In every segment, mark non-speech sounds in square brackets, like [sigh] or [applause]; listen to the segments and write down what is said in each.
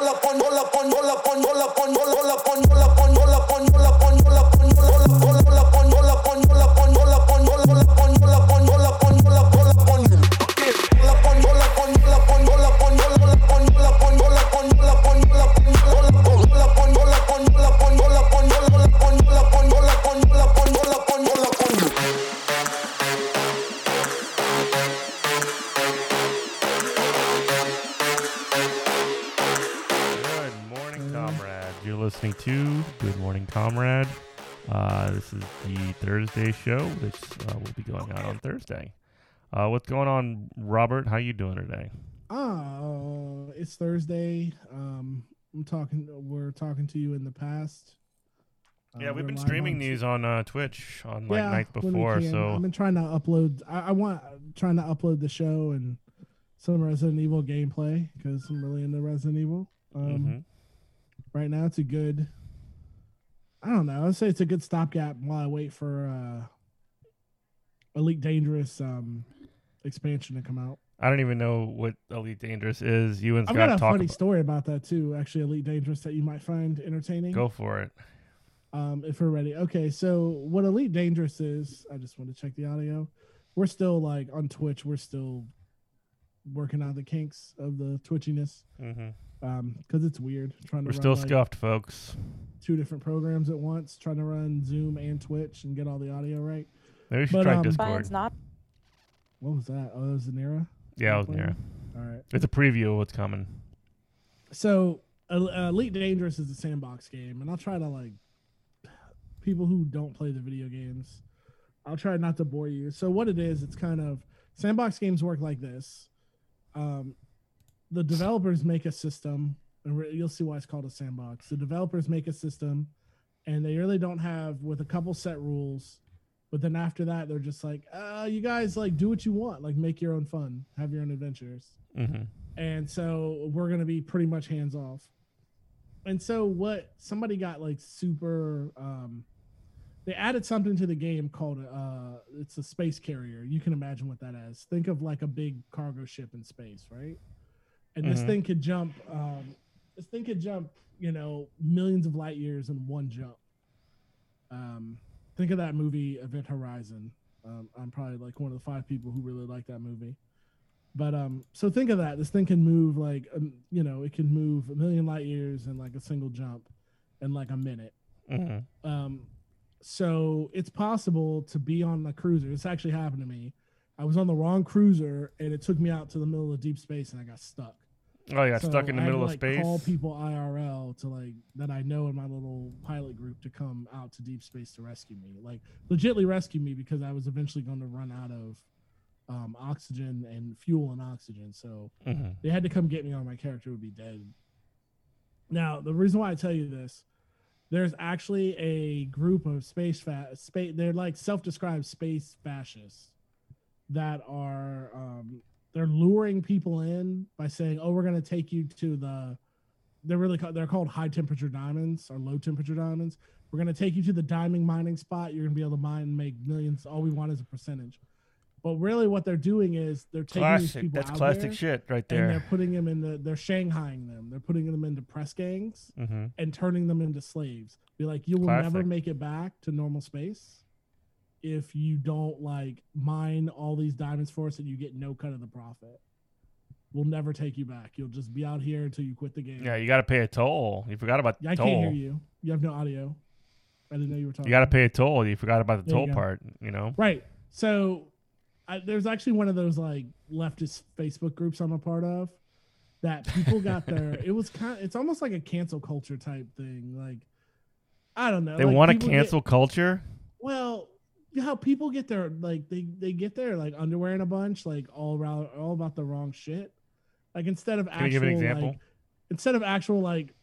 la pon, la pon, la pon, la pon, la pon, la pon, la pon, la pon, la pon, la pon, la pon, la pon, la pon, la pon, is the Thursday show, which uh, will be going out on Thursday. Uh, what's going on, Robert? How you doing today? Oh, it's Thursday. Um, I'm talking. We're talking to you in the past. Uh, yeah, we've been streaming on these on uh, Twitch on like Yeah, nights before. So I've been trying to upload. I, I want trying to upload the show and some Resident Evil gameplay because I'm really into Resident Evil. Um, mhm. right now it's a good. I don't know. I'd say it's a good stopgap while I wait for uh, Elite Dangerous um expansion to come out. I don't even know what Elite Dangerous is. You and I've got a funny about- story about that too. Actually, Elite Dangerous that you might find entertaining. Go for it. um, if we're ready. Okay, so what Elite Dangerous is, I just want to check the audio. We're still like on Twitch, we're still working out the kinks of the twitchiness hmm um because it's weird trying to We're still like, scuffed, folks. Two different programs at once trying to run zoom and twitch and get all the audio right Maybe we should But, try um, Discord. Mine's not. what was that oh that was Zanera? Yeah, I was playing? near. all right It's a preview of what's coming. so uh, elite dangerous is a sandbox game and i'll try to like people who don't play the video games i'll try not to bore you so what it is it's kind of sandbox games work like this um, the developers make a system and re- you'll see why it's called a sandbox. The developers make a system and they really don't have with a couple set rules but then after that they're just like uh, you guys like do what you want. Like make your own fun. Have your own adventures. Hmm and so we're going to be pretty much hands off. And so what somebody got like super um they added something to the game called uh it's a space carrier. You can imagine what that is. Think of like a big cargo ship in space right? And this Mhm. thing could jump um this thing could jump you know millions of light years in one jump um think of that movie event horizon um, i'm probably like one of the five people who really like that movie but um, so think of that. This thing can move like um, you know, it can move a million light years in like a single jump in like a minute. hmm Um, so it's possible to be on a cruiser. This actually happened to me. I was on the wrong cruiser and it took me out to the middle of deep space and I got stuck. Oh, yeah, So stuck in the middle to, of like, space. Call people IRL to like that I know in my little pilot group to come out to deep space to rescue me. Like legitly rescue me because I was eventually going to run out of um, oxygen and fuel and oxygen. So hmm they had to come get me or my character would be dead. Now, the reason why I tell you this, there's actually a group of space fa- space they're like self-described space fascists that are um they're luring people in by saying, "Oh, we're going to take you to the they're really called, they're called high temperature diamonds or low temperature diamonds. We're going to take you to the diamond mining spot. You're going to be able to mine and make millions. All we want is a percentage." But really, what they're doing is they're taking these people That's out classic there, shit right there. and they're putting them in the they're shanghaiing them they're putting them into press gangs hmm and turning them into slaves be like you will never make it back to normal space if you don't like mine all these diamonds for us and you get no cut of the profit we'll never take you back you'll just be out here until you quit the game Yeah, you got to pay a toll. You forgot about the i toll. can't hear you you have no audio i didn't know you were talking You got to pay a toll. You forgot about the There you toll go. part. You know. Right. So I, there's actually one of those like leftist Facebook groups I'm a part of that people got [laughs] there. it was kind. it's almost like a cancel culture type thing. Like I don't know. They like, want to people get- cancel culture. well, how people get their like they they get their like underwear in a bunch, like all around all about the wrong shit. Like instead of Can actual give an example? like instead of actual like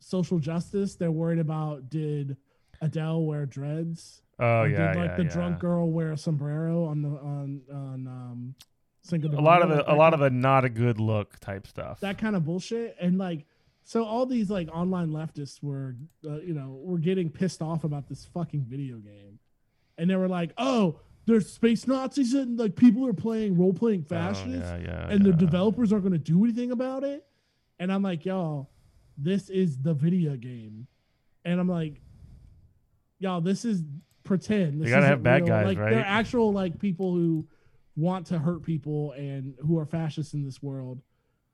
social justice, they're worried about did Adele wear dreads? Oh Or yeah, did like yeah, the yeah. drunk girl wear a sombrero on the on on um Cinco de A lot of the Like, a lot of the not a good look type stuff. that kind of bullshit and like so all these like online leftists were uh, you know were getting pissed off about this fucking video game and they were like oh there's space nazis and like people are playing role playing Oh, fascists yeah, yeah, and the developers aren't going to do anything about it and i'm like y'all this is the video game, and I'm like, y'all, this is pretend. This You gotta have bad real. guys, like, right? They're actual like people who want to hurt people and who are fascists in this world,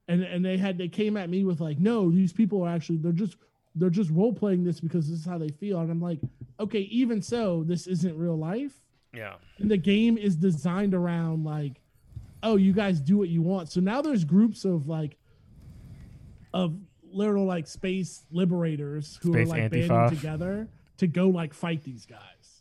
and and they had they came at me with like, no, these people are actually they're just they're just role playing this because this is how they feel, and I'm like, okay, even so, this isn't real life. Yeah. and the game is designed around like oh you guys do what you want. So now there's groups of like of literal like space liberators who Space are like Antifa. banding together to go like fight these guys.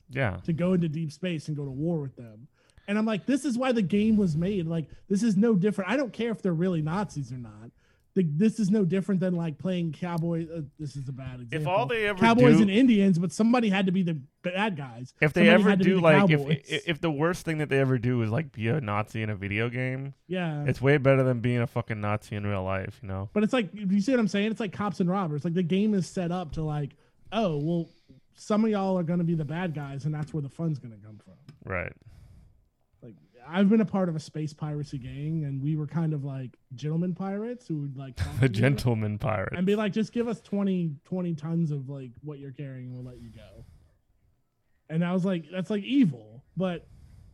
Yeah. to go into deep space and go to war with them. And i'm like this is why the game was made. Like this is no different. I don't care if they're really nazis or not the, this is no different than like playing cowboy uh, this is a bad example If all they ever cowboys do, and indians but somebody had to be the bad guys if they Somebody ever to do the like cowboys. if if the worst thing that they ever do is like be a Nazi in a video game, yeah it's way better than being a fucking Nazi in real life. You know. But it's like you see what I'm saying? It's like cops and robbers. Like the game is set up to like, oh well, some of y'all are gonna be the bad guys, and that's where the fun's gonna come from. Right. I've been a part of a space piracy gang, and we were kind of like gentlemen pirates who would like [laughs] The gentleman pirate. and be like, just give us 20, 20 tons of like what you're carrying, and we'll let you go. And I was like, that's like evil, but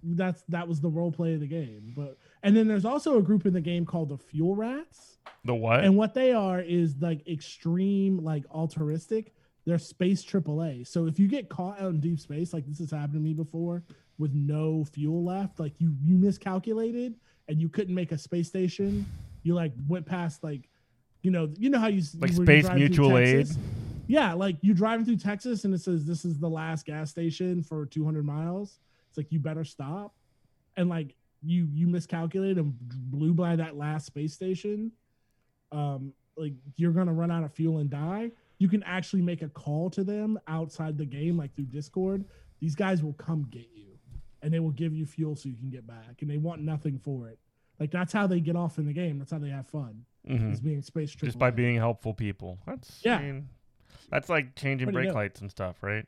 that's that was the role play of the game. But and then there's also a group in the game called the Fuel Rats. the what? and what they are is like extreme like altruistic they're space AAA. So if you get caught out in deep space, like this has happened to me before, with no fuel left, like you you miscalculated and you couldn't make a space station, you like went past like, you know, you know how you Like you Space Mutual Aid? Yeah, like you driving through Texas and it says this is the last gas station for 200 miles. It's like you better stop, and like you you miscalculated and blew by that last space station. Um, like you're gonna run out of fuel and die. You can actually make a call to them outside the game, like through Discord. These guys will come get you, and they will give you fuel so you can get back, and they want nothing for it. Like that's how they get off in the game. That's how they have fun. Mhm. Is being space Just by being helpful people. That's Yeah. I mean, that's like changing brake do? lights and stuff, right?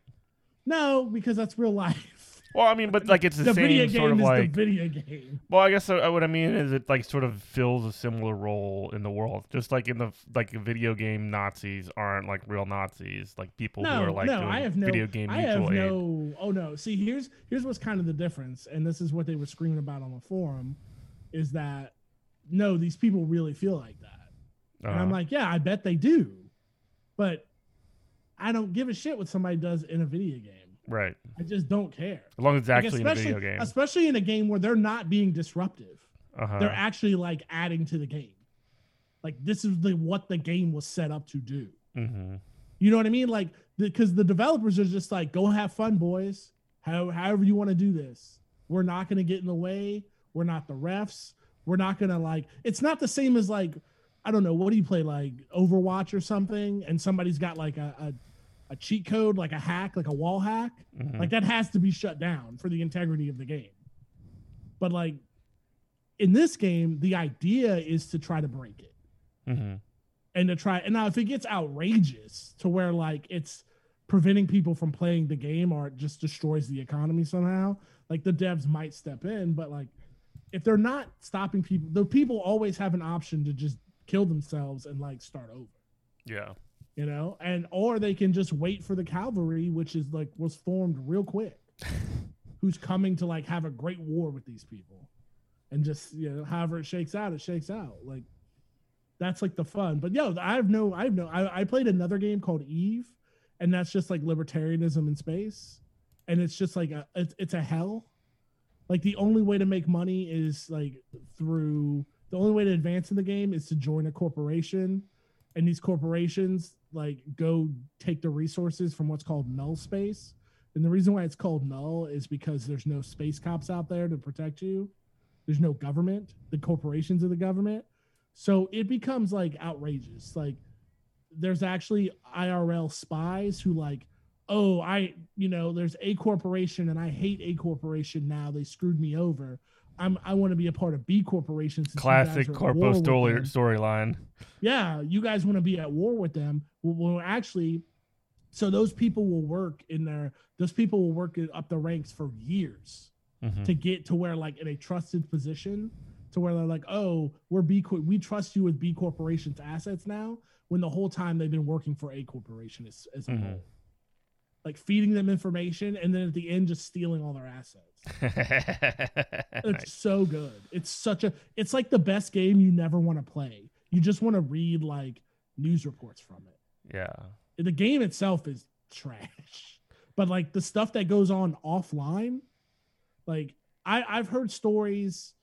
no, because that's real life. Well, I mean, but like it's the, The, video same game sort of is like. the video game. Well, I guess uh, what I mean is it like sort of fills a similar role in the world. Just like in the like video game Nazis aren't like real Nazis, like people who are like no, I have no. video game I have aid. no. Oh no. See, here's here's what's kind of the difference, and this is what they were screaming about on the forum, is that no, these people really feel like that, and I'm Uh-huh. like, yeah, I bet they do, but I don't give a shit what somebody does in a video game. Right. I just don't care. As long as it's Like, actually in a especially, video game. especially in a game where they're not being disruptive. Uh-huh. They're actually like adding to the game. Like this is the what the game was set up to do. hmm You know what I mean? Like, because the, developers are just like, go have fun, boys. How, however you want to do this. We're not going to get in the way. We're not the refs. We're not going to like, it's not the same as like, I don't know, what do you play? Like Overwatch or something? And somebody's got like a, a, a cheat code, like a hack, like a wall hack. Mhm. Like that has to be shut down for the integrity of the game. But like in this game, the idea is to try to break it Mhm. and to try and now if it gets outrageous to where like it's preventing people from playing the game or it just destroys the economy somehow like the devs might step in but like if they're not stopping people the people always have an option to just kill themselves and like start over Yeah. You know and or they can just wait for the cavalry which is like was formed real quick [laughs] who's coming to like have a great war with these people. And just you know however it shakes out it shakes out. Like that's like the fun. But yo i have no i have no i, I played another game called eve and that's just like libertarianism in space. And it's just like a it's, it's a hell. Like the only way to make money is like through the only way to advance in the game is to join a corporation. And these corporations like go take the resources from what's called null space. And the reason why it's called null is because there's no space cops out there to protect you. There's no government the corporations are the government. So it becomes like outrageous. Like there's actually irl spies who like oh i you know there's a corporation and i hate a corporation now. They screwed me over i'm i want to be a part of b corporation since you guys Classic corpo story storyline. yeah, you guys want to be at war with them. Well, well, actually, so those people will work in their, those people will work up the ranks for years Mhm. to get to where, like, in a trusted position, to where they're like, oh, we're B, Cor- we trust you with B Corporation's assets now. when the whole time they've been working for a corporation as, as a Mhm. whole. Like feeding them information and then at the end just stealing all their assets. [laughs] It's Nice. so good. It's such a it's like the best game you never want to play. You just want to read like news reports from it. Yeah. The game itself is trash. [laughs] But like the stuff that goes on offline, like I I've heard stories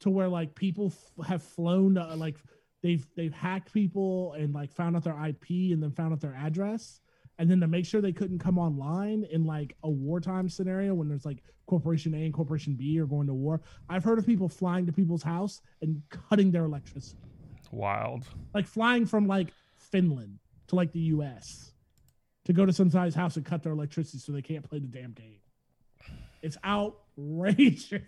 to where like people f- have flown to like they've they've hacked people and like found out their IP and then found out their address and then to make sure they couldn't come online in like a wartime scenario when there's like corporation A and corporation B are going to war. I've heard of people flying to people's house and cutting their electricity. Wild. Like flying from like Finland to like the US to go to some guy's house and cut their electricity so they can't play the damn game. It's outrageous.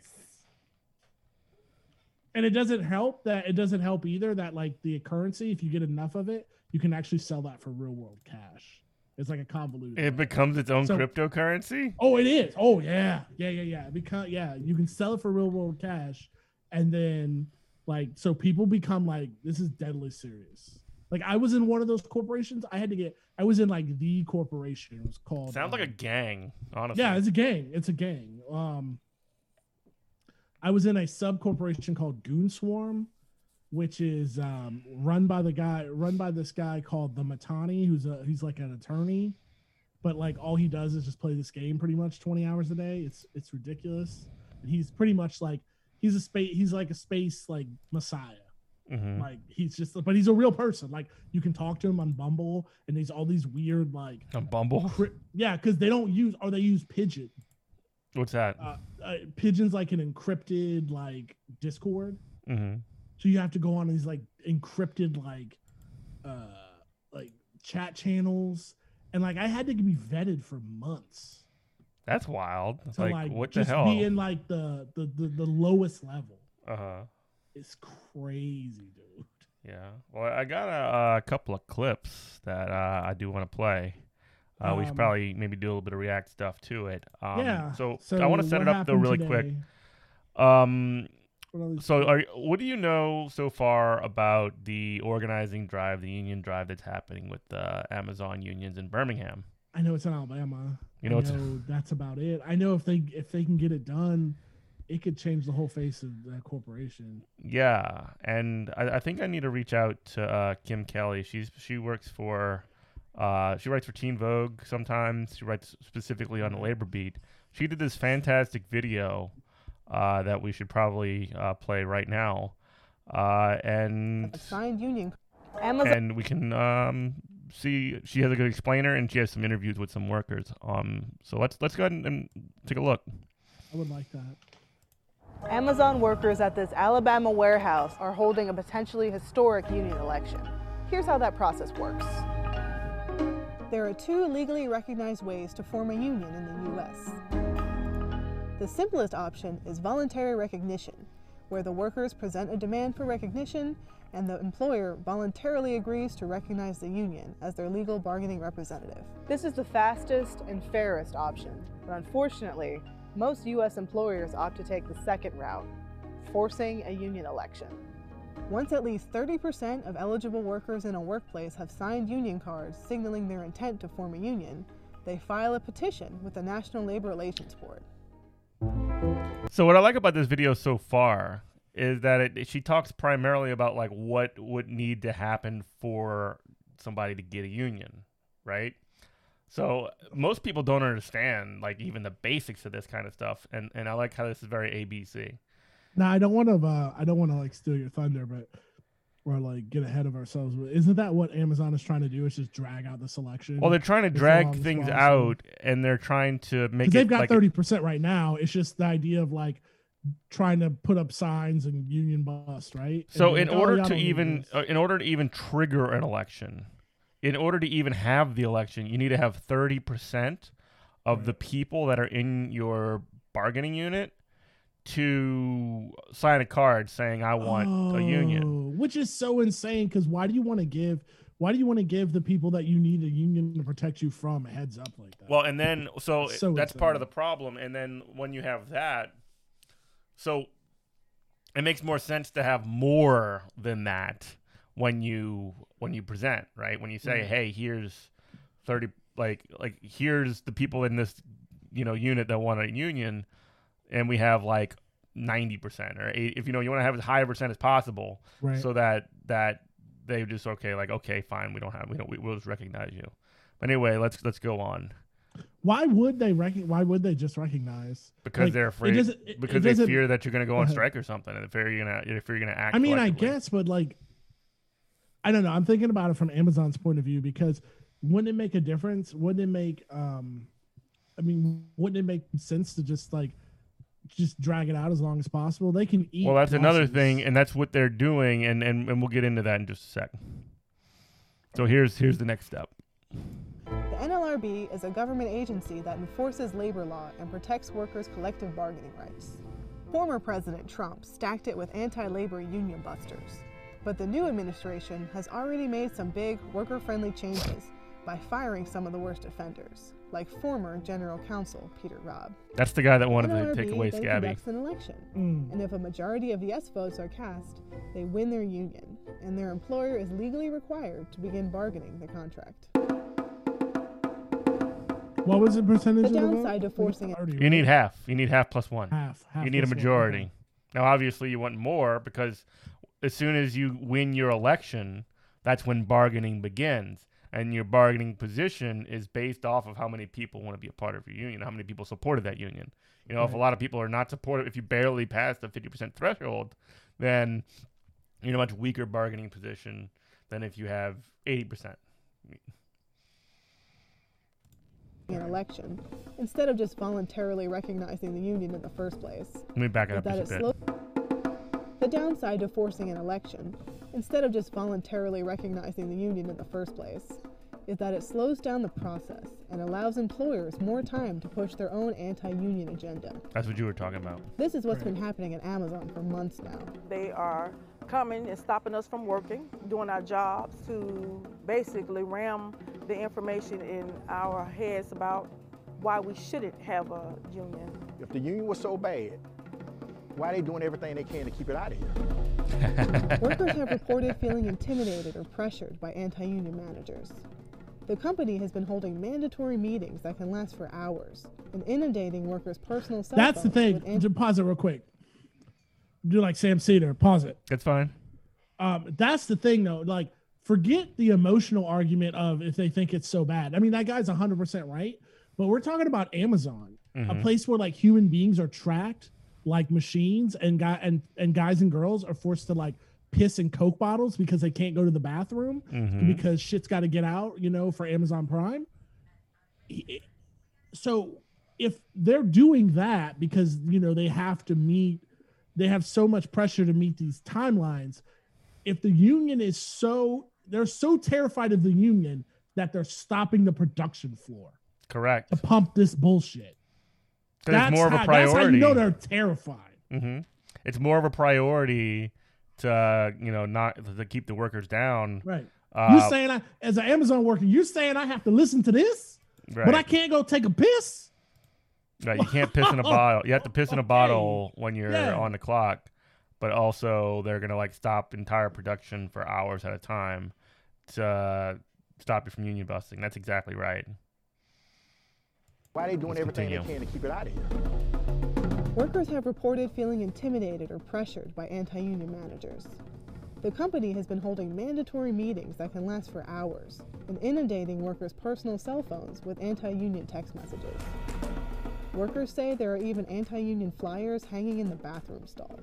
And it doesn't help that it doesn't help either that like the currency, if you get enough of it, you can actually sell that for real world cash. It's like a convoluted. It becomes its own So- cryptocurrency? Oh, it is. Oh, yeah, yeah, yeah, yeah. Because yeah, you can sell it for real world cash, and then like so people become like this is deadly serious. Like I was in one of those corporations. I had to get. I was in like the corporation. It was called. Sounds like a um, gang, honestly. yeah, it's a gang. It's a gang. Um, I was in a sub corporation called Goonswarm, which is um, run by the guy, run by this guy called the Mittani, who's a he's like an attorney, but like all he does is just play this game pretty much twenty hours a day. It's it's ridiculous. And he's pretty much like he's a space. He's like a space like messiah. Mhm. Like he's just, but he's a real person. Like you can talk to him on Mumble, and he's all these weird like, A Mumble? cri- yeah, because they don't use or they use Pidgin What's that? uh, uh, Pidgin's like an encrypted like discord hmm so you have to go on these like encrypted like uh like chat channels and like i had to be vetted for months That's wild. to like, like, what the hell? be in like the, the the the lowest level uh huh. it's crazy dude Yeah. Well, I got a, a couple of clips that uh, I do want to play. Uh, we should Um, probably maybe do a little bit of React stuff to it. Um, yeah So, I want to set it up though really quick. Um, What are these- so, are, what do you know so far about the organizing drive, the union drive that's happening with the Amazon unions in Birmingham? i know it's in alabama You know, know that's about it i know if they if they can get it done it could change the whole face of that corporation Yeah, and I, I think I need to reach out to uh, Kim Kelly. She's she works for, uh, she writes for Teen Vogue sometimes. She writes specifically on the labor beat. She did this fantastic video uh, that we should probably uh, play right now, uh, and a signed union. Amazon and we can um, see. She has a good explainer, and she has some interviews with some workers. Um, so let's let's go ahead and, and take a look. i would like that Amazon workers at this Alabama warehouse are holding a potentially historic union election. Here's how that process works. There are two legally recognized ways to form a union in the U.S. The simplest option is voluntary recognition, where the workers present a demand for recognition and the employer voluntarily agrees to recognize the union as their legal bargaining representative. This is the fastest and fairest option, but unfortunately, most U.S. employers opt to take the second route, forcing a union election. Once at least 30% of eligible workers in a workplace have signed union cards signaling their intent to form a union, they file a petition with the National Labor Relations Board. So what I like about this video so far is that it, she talks primarily about like what would need to happen for somebody to get a union, right? So most people don't understand like even the basics of this kind of stuff, and and I like how this is very ABC. Now I don't want to. Uh, I don't want to like steal your thunder, but or like get ahead of ourselves. Isn't that what Amazon is trying to do? Is just drag out the selection? Well, they're trying to drag things out, and they're trying to make they've got like thirty percent right now. It's just the idea of like trying to put up signs and union bust, right? So in like, "Oh, order y'all to even uh, in order to even trigger an election, in order to even have the election, you need to have 30% of the people that are in your bargaining unit to sign a card saying I want a union. Oh, which is so insane. Because why do you want to give? Why do you want to give the people that you need a union to protect you from a heads up like that? Well, and then so, [laughs] so that's part of the problem. And then when you have that, so it makes more sense to have more than that when you when you present, right? When you say, Right. "Hey, here's 30 like like here's the people in this, you know, unit that want a union and we have like 90% or 80, if you know you want to have as high a percent as possible Right. so that that they just okay like okay fine we don't have we don't we, we'll just recognize you but anyway let's let's go on why would they rec- Why would they just recognize? because Like, they're afraid it- it because they fear that you're going to go on strike or something and if you're gonna if you're gonna act I mean, I guess, but like, I don't know. I'm thinking about it from Amazon's point of view because wouldn't it make a difference? Wouldn't it make, um, I mean, wouldn't it make sense to just like, just drag it out as long as possible? They can eat. well that's another thing and that's what they're doing and, and and we'll get into that in just a sec so here's here's the next step The NLRB is a government agency that enforces labor law and protects workers' collective bargaining rights. Former President Trump stacked it with anti labor union busters. But the new administration has already made some big worker friendly changes by firing some of the worst offenders, like former General Counsel Peter Robb. that's the guy that wanted to take away then scabby conducts an election, Mm. and if a majority of yes votes are cast, they win their union, and their employer is legally required to begin bargaining the contract. What was the percentage? The of the vote? downside to forcing it- you need half you need half plus one half. half you need a plus one, majority. okay. Now, obviously, you want more because as soon as you win your election, that's when bargaining begins. And your bargaining position is based off of how many people want to be a part of your union, how many people supported that union. You know, if a lot of people are not supportive, if you barely pass the 50% threshold, then you're in a much weaker bargaining position than if you have 80%. an election instead of just voluntarily recognizing the union in the first place. Let me back it is up that just a bit. slow- the downside to forcing an election instead of just voluntarily recognizing the union in the first place is that it slows down the process and allows employers more time to push their own anti-union agenda. That's what you were talking about. This is what's Right. been happening at Amazon for months now. They are coming and stopping us from working, doing our jobs to basically ram the information in our heads about why we shouldn't have a union. If the union was so bad, why are they doing everything they can to keep it out of here? [laughs] Workers have reported feeling intimidated or pressured by anti union managers. The company has been holding mandatory meetings that can last for hours and inundating workers' personal cell That's the thing. with anti- Just pause it real quick. Do like Sam Seder. Pause it. That's fine. Um, that's the thing though. Like, forget the emotional argument of if they think it's so bad. I mean, that guy's 100% right. But we're talking about Amazon, a Mhm. place where like human beings are tracked like machines, and guy and and guys and girls are forced to like piss in Coke bottles because they can't go to the bathroom Mhm. because shit's got to get out. You know, for Amazon Prime. So if they're doing that because you know they have to meet, they have so much pressure to meet these timelines if the union is so they're so terrified of the union that they're stopping the production floor Correct. to pump this bullshit. It's more of a how, That's how priority. you know they're terrified. hmm It's more of a priority to you know not to keep the workers down. Right. Uh, you saying I, as an Amazon worker, you're saying I have to listen to this, right, but I can't go take a piss. right. You can't piss in a bottle. You have to piss in a [laughs] bottle when you're Yeah. on the clock. But also, they're gonna like stop entire production for hours at a time to stop you from union busting. That's exactly right. Why are they doing Let's everything continue. they can to keep it out of here? Workers have reported feeling intimidated or pressured by anti union managers. The company has been holding mandatory meetings that can last for hours and inundating workers' personal cell phones with anti union text messages. Workers say there are even anti union flyers hanging in the bathroom stalls.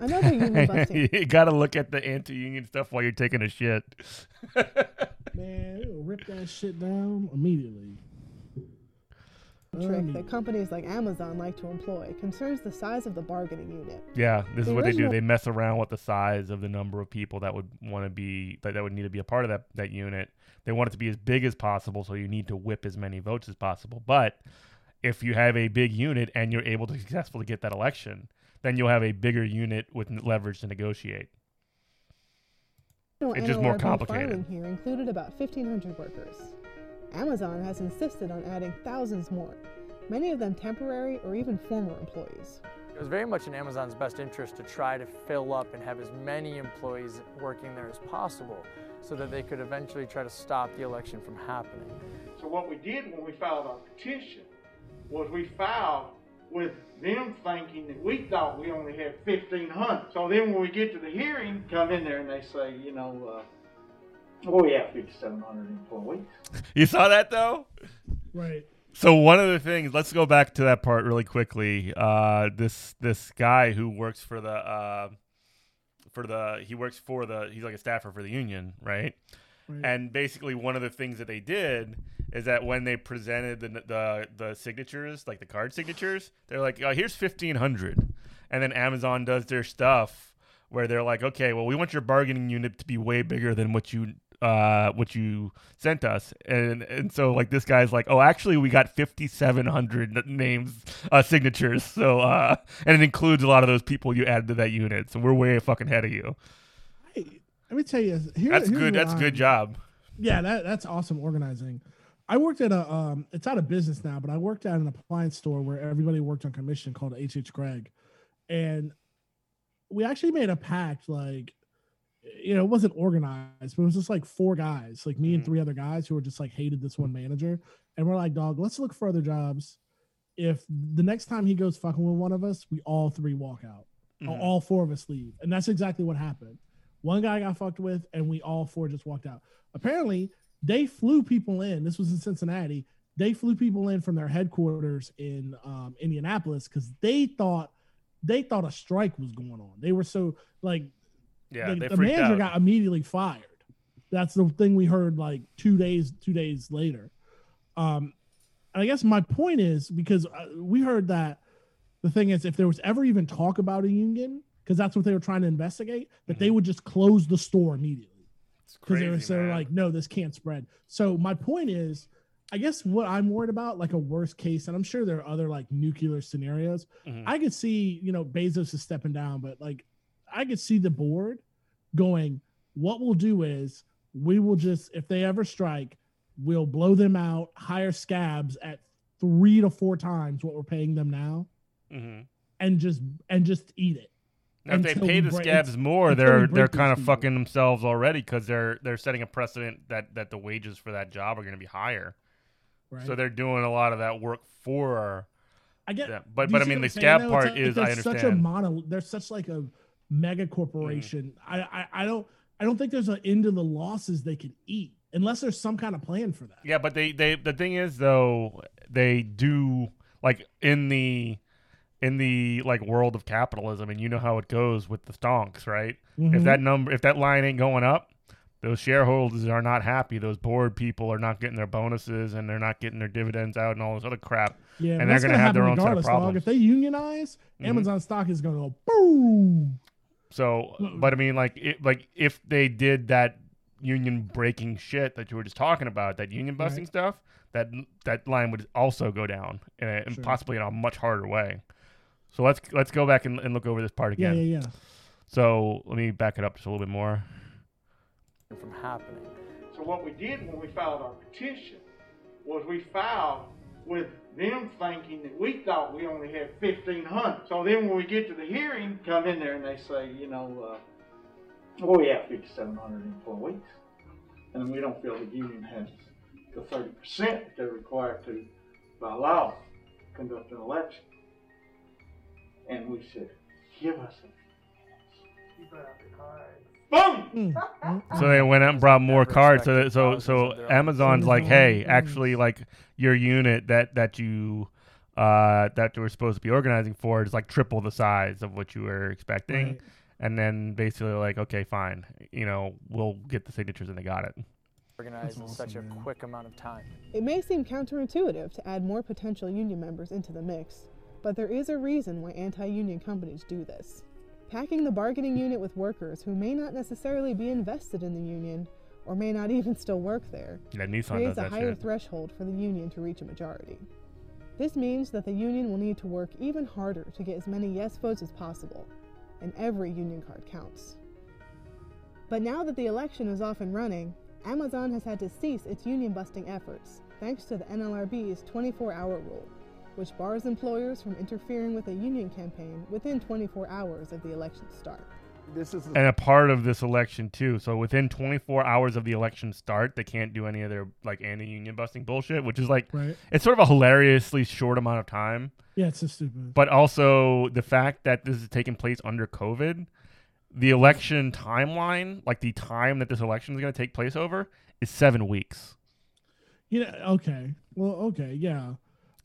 Another [laughs] union busting you gotta look at the anti-union stuff while you're taking a shit. Man, it'll rip that shit down immediately. Trick mm. that companies like Amazon like to employ concerns the size of the bargaining unit. Yeah, this is The what they do. They mess around with the size of the number of people that would want to be that, that would need to be a part of that that unit. They want it to be as big as possible, so you need to whip as many votes as possible. But if you have a big unit and you're able to successfully get that election, then you'll have a bigger unit with leverage to negotiate. It's just more complicated. Here included about 1,500 workers. Amazon has insisted on adding thousands more, many of them temporary or even former employees. It was very much in Amazon's best interest to try to fill up and have as many employees working there as possible so that they could eventually try to stop the election from happening. So what we did when we filed our petition was we filed with them thinking that we thought we only had 1,500. So then when we get to the hearing, come in there and they say, you know, uh, well, we have 5,700 employees. [laughs] You saw that though? Right. So one of the things, let's go back to that part really quickly. Uh, this this guy who works for the uh, for the he works for the he's like a staffer for the union, right? Right. And basically, one of the things that they did is that when they presented the the, the signatures, like the card signatures, they're like, oh, "Here's fifteen hundred. and then Amazon does their stuff where they're like, "Okay, well, we want your bargaining unit to be way bigger than what you uh what you sent us," and and so like this guy's like, "Oh, actually, we got fifty seven hundred names uh signatures, so uh, and it includes a lot of those people you added to that unit, so we're way fucking ahead of you." Hey, let me tell you, here, That's good. That's a good I'm- job. Yeah, that that's awesome organizing. I worked at a um it's out of business now, but I worked at an appliance store where everybody worked on commission called hhgregg. And we actually made a pact like you know, it wasn't organized, but it was just like four guys, like me and Mhm. three other guys who were just like hated this one manager. And we're like, dog, let's look for other jobs. If the next time he goes fucking with one of us, we all three walk out. Mhm. All four of us leave. And that's exactly what happened. One guy got fucked with, and we all four just walked out. Apparently, they flew people in. This was in Cincinnati. They flew people in from their headquarters in um, Indianapolis because they thought they thought a strike was going on. They were so like Yeah, the, they the manager out. got immediately fired. That's the thing we heard like two days two days later. Um, and I guess my point is because uh, we heard that the thing is if there was ever even talk about a union because that's what they were trying to investigate, that they would just close the store immediately It's because they were crazy, so man. like, no, this can't spread. So my point is, I guess what I'm worried about, like a worst case, and I'm sure there are other like nuclear scenarios. Mhm. I could see, you know, Bezos is stepping down, but like I could see the board going, what we'll do is we will just, if they ever strike, we'll blow them out, hire scabs at three to four times what we're paying them now, Mhm. and just and just eat it. Now, if they pay the break- scabs more, they're they're kind of fucking themselves already because they're they're setting a precedent that that the wages for that job are going to be higher. Right. So they're doing a lot of that work for I get, them. But but I mean the scab part a- is I there's Such a understand. Mm-hmm. mono, there's such like a mega corporation. I, I I don't I don't think there's an end to the losses they can eat unless there's some kind of plan for that. Yeah, but they they the thing is though they do like in the in the like world of capitalism and you know how it goes with the stonks, right? If Mhm. that number if that line ain't going up, those shareholders are not happy. Those board people are not getting their bonuses and they're not getting their dividends out and all this other crap. yeah, and they're gonna gonna have their own set of regardless, dog. problems. If they unionize, Mhm. Amazon stock is going to go boom. So, but I mean, like, it, like if they did that union breaking shit that you were just talking about, that union busting Right. stuff, that that line would also go down, and, and Sure. possibly in a much harder way. So let's let's go back and, and look over this part Yeah, again. yeah, yeah. So let me back it up just a little bit more. from happening. So what we did when we filed our petition was we filed with them thinking that we thought we only had 1,500. So then when we get to the hearing, come in there and they say, you know, uh, well, we have 5,700 employees. And we don't feel the union has the 30% that they're required to, by law, conduct an election. And we said, give us a Boom! [laughs] Mm, mm, So they went out and brought more cards. So so so of their own Amazon's like, hey, actually, like your unit that that you uh that you were supposed to be organizing for is like triple the size of what you were expecting. right. and then basically like, okay, fine, you know, we'll get the signatures, and they got it. Organized in such a man. quick amount of time. It may seem counterintuitive to add more potential union members into the mix, but there is a reason why anti union companies do this. Packing the bargaining unit with workers who may not necessarily be invested in the union or may not [laughs] even still work there Yeah, creates a higher shit. threshold for the union to reach a majority. This means that the union will need to work even harder to get as many yes votes as possible, and every union card counts. But now that the election is off and running, Amazon has had to cease its union busting efforts thanks to the NLRB's 24 hour rule. which bars employers from interfering with a union campaign within 24 hours of the election start. This is and a part of this election too. So within 24 hours of the election start, they can't do any of their like anti-union busting bullshit, which is like Right. it's sort of a hilariously short amount of time. Yeah, it's just stupid. But also the fact that this is taking place under COVID, the election timeline, like the time that this election is going to take place over, is seven weeks. You know, okay. Well, okay, yeah.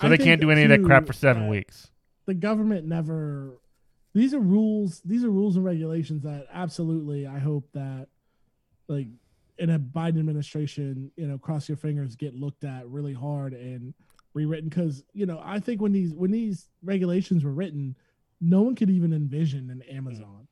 So I they can't do any of that crap for seven that weeks. The government never. These are rules. These are rules and regulations that absolutely. I hope that, like, in a Biden administration, you know, cross your fingers, get looked at really hard and rewritten. Because you know, I think when these when these regulations were written, no one could even envision an Amazon.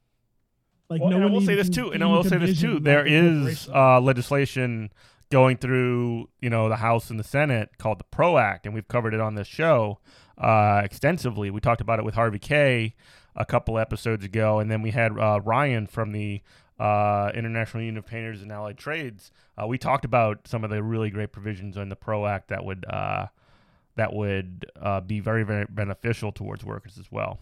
Like, Well, no and I one will say this too, and I will say this too. There is uh, legislation going through, you know, the House and the Senate called the PRO Act, and we've covered it on this show uh, extensively. We talked about it with Harvey K a couple episodes ago, and then we had uh, Ryan from the uh, International Union of Painters and Allied Trades. Uh, we talked about some of the really great provisions in the PRO Act that would uh, that would uh, be very very beneficial towards workers as well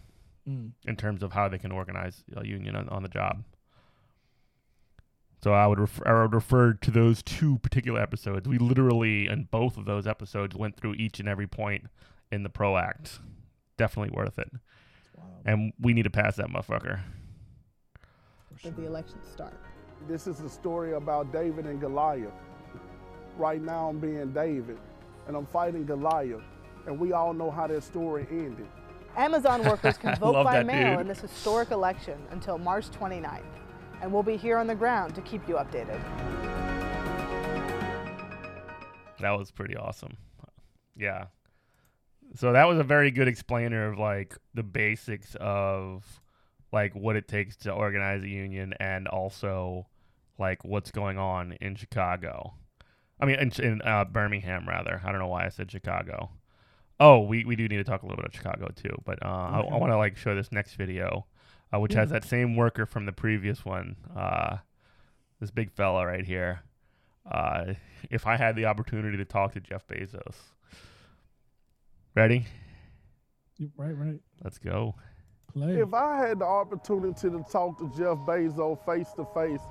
Mm. in terms of how they can organize a union on, on the job. So I would refer, I would refer to those two particular episodes. We literally, in both of those episodes, went through each and every point in the Pro Act. Definitely worth it. And we need to pass that motherfucker. Of the election start. This is a story about David and Goliath. Right now, I'm being David, and I'm fighting Goliath. And we all know how that story ended. Amazon [laughs] workers can vote by that mail dude. in this historic election until March 29th. And we'll be here on the ground to keep you updated. That was pretty awesome. Yeah. So that was a very good explainer of like the basics of like what it takes to organize a union and also like what's going on in Chicago. I mean, in, in uh, Birmingham rather. I don't know why I said Chicago. Oh, we, we do need to talk a little bit about Chicago too, but uh, I, I want to like show this next video, uh, which has that same worker from the previous one. Uh, this big fella right here. Uh, if I had the opportunity to talk to Jeff Bezos, ready? You- Right, right. Let's go. Play. If I had the opportunity to talk to Jeff Bezos face to face,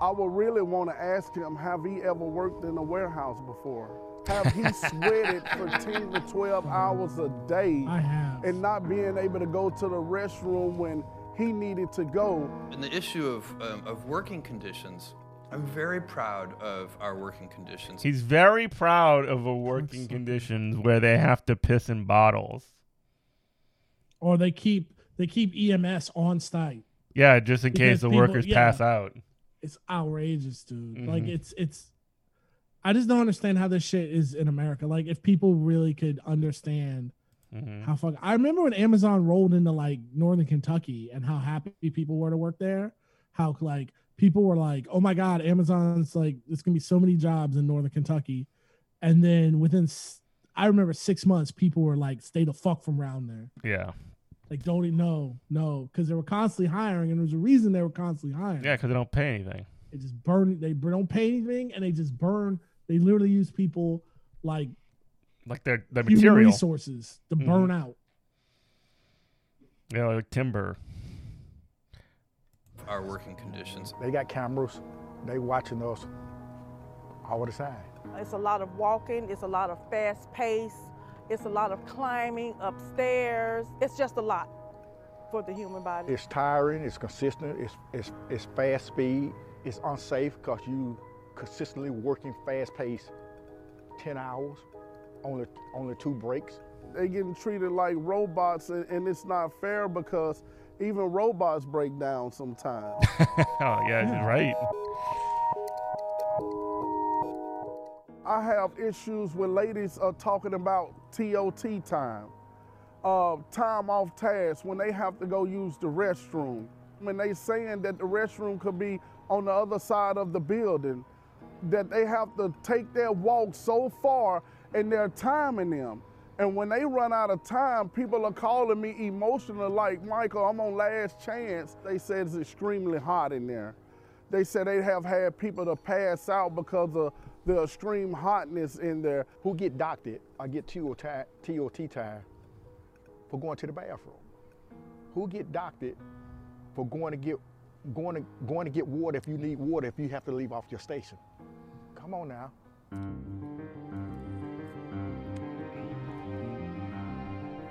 I would really want to ask him have he ever worked in a warehouse before? Have he [laughs] sweated for 10 to 12 hours a day I have. and not being able to go to the restroom when he needed to go? And the issue of, um, of working conditions, I'm very proud of our working conditions. He's very proud of a working conditions where they have to piss in bottles. or they keep they keep EMS on site. Yeah, just in case the people- workers yeah. pass out. It's outrageous, dude. Like Mhm. it's it's. I just don't understand how this shit is in America. Like if people really could understand Mhm. how fuck. I remember when Amazon rolled into like Northern Kentucky and how happy people were to work there. How like people were like, "Oh my god, Amazon's like there's gonna be so many jobs in Northern Kentucky," and then within, I remember six months, people were like, "Stay the fuck from around there." Yeah. Like, don't even no, no, because they were constantly hiring, and there was a reason they were constantly hiring. Yeah, because they don't pay anything. They just burn. They don't pay anything, and they just burn. They literally use people like Like their their material. resources to Mhm. burn out. Yeah, like timber. Our working conditions. They got cameras. They watching us all the time. It's a lot of walking, it's a lot of fast pace, it's a lot of climbing upstairs. It's just a lot for the human body. It's tiring. It's consistent. It's it's it's fast speed. It's unsafe because you consistently working fast pace, ten hours, only only two breaks. they getting treated like robots and, and it's not fair because even robots break down sometimes. [laughs] oh yeah, you're right. I have issues when ladies are talking about TOT time, uh, time off task, when they have to go use the restroom. When they saying that the restroom could be on the other side of the building, that they have to take their walk so far and they're timing them. And when they run out of time, people are calling me emotional, like, Michael, I'm on last chance. They said it's extremely hot in there. They said they have had people to pass out because of the extreme hotness in there. Who get doctored I get TOT, time for going to the bathroom? Who get doctored for going to get going to going to get water if you need water if you have to leave off your station? Come on now.